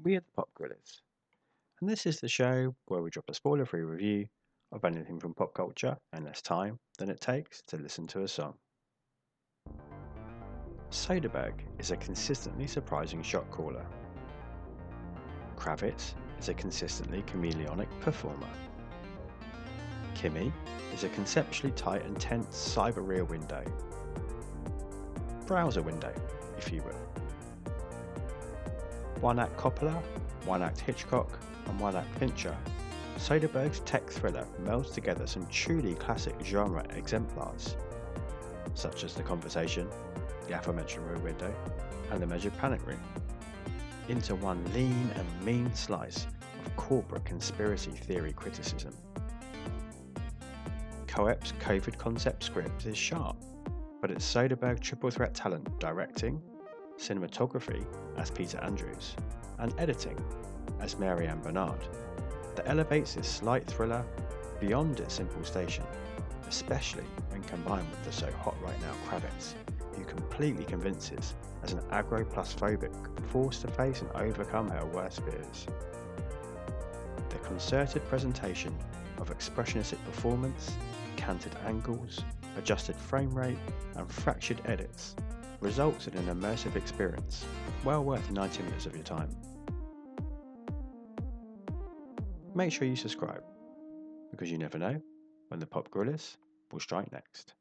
We are the Pop Guerrillas, and this is the show where we drop a spoiler free review of anything from pop culture in less time than it takes to listen to a song. Soderbergh is a consistently surprising shot caller. Kravitz is a consistently chameleonic performer. Kimi is a conceptually tight and tense cyber rear window. Browser window, if you will. One act Coppola, one act Hitchcock, and one act Fincher, Soderbergh's tech thriller melds together some truly classic genre exemplars, such as The Conversation, the aforementioned Rear Window, and The Measured Panic Room, into one lean and mean slice of corporate conspiracy theory criticism. Koepp's COVID concept script is sharp, but its Soderbergh triple threat talent directing, cinematography as Peter Andrews, and editing as Mary Ann Bernard that elevates this slight thriller beyond its simple station, especially when combined with the so hot right now Kravitz, who completely convinces as an agoraphobic forced to face and overcome her worst fears. The concerted presentation of expressionistic performance, canted angles, adjusted frame rate, and fractured edits results in an immersive experience, well worth 90 minutes of your time. Make sure you subscribe, because you never know when the Pop Guerrillas will strike next.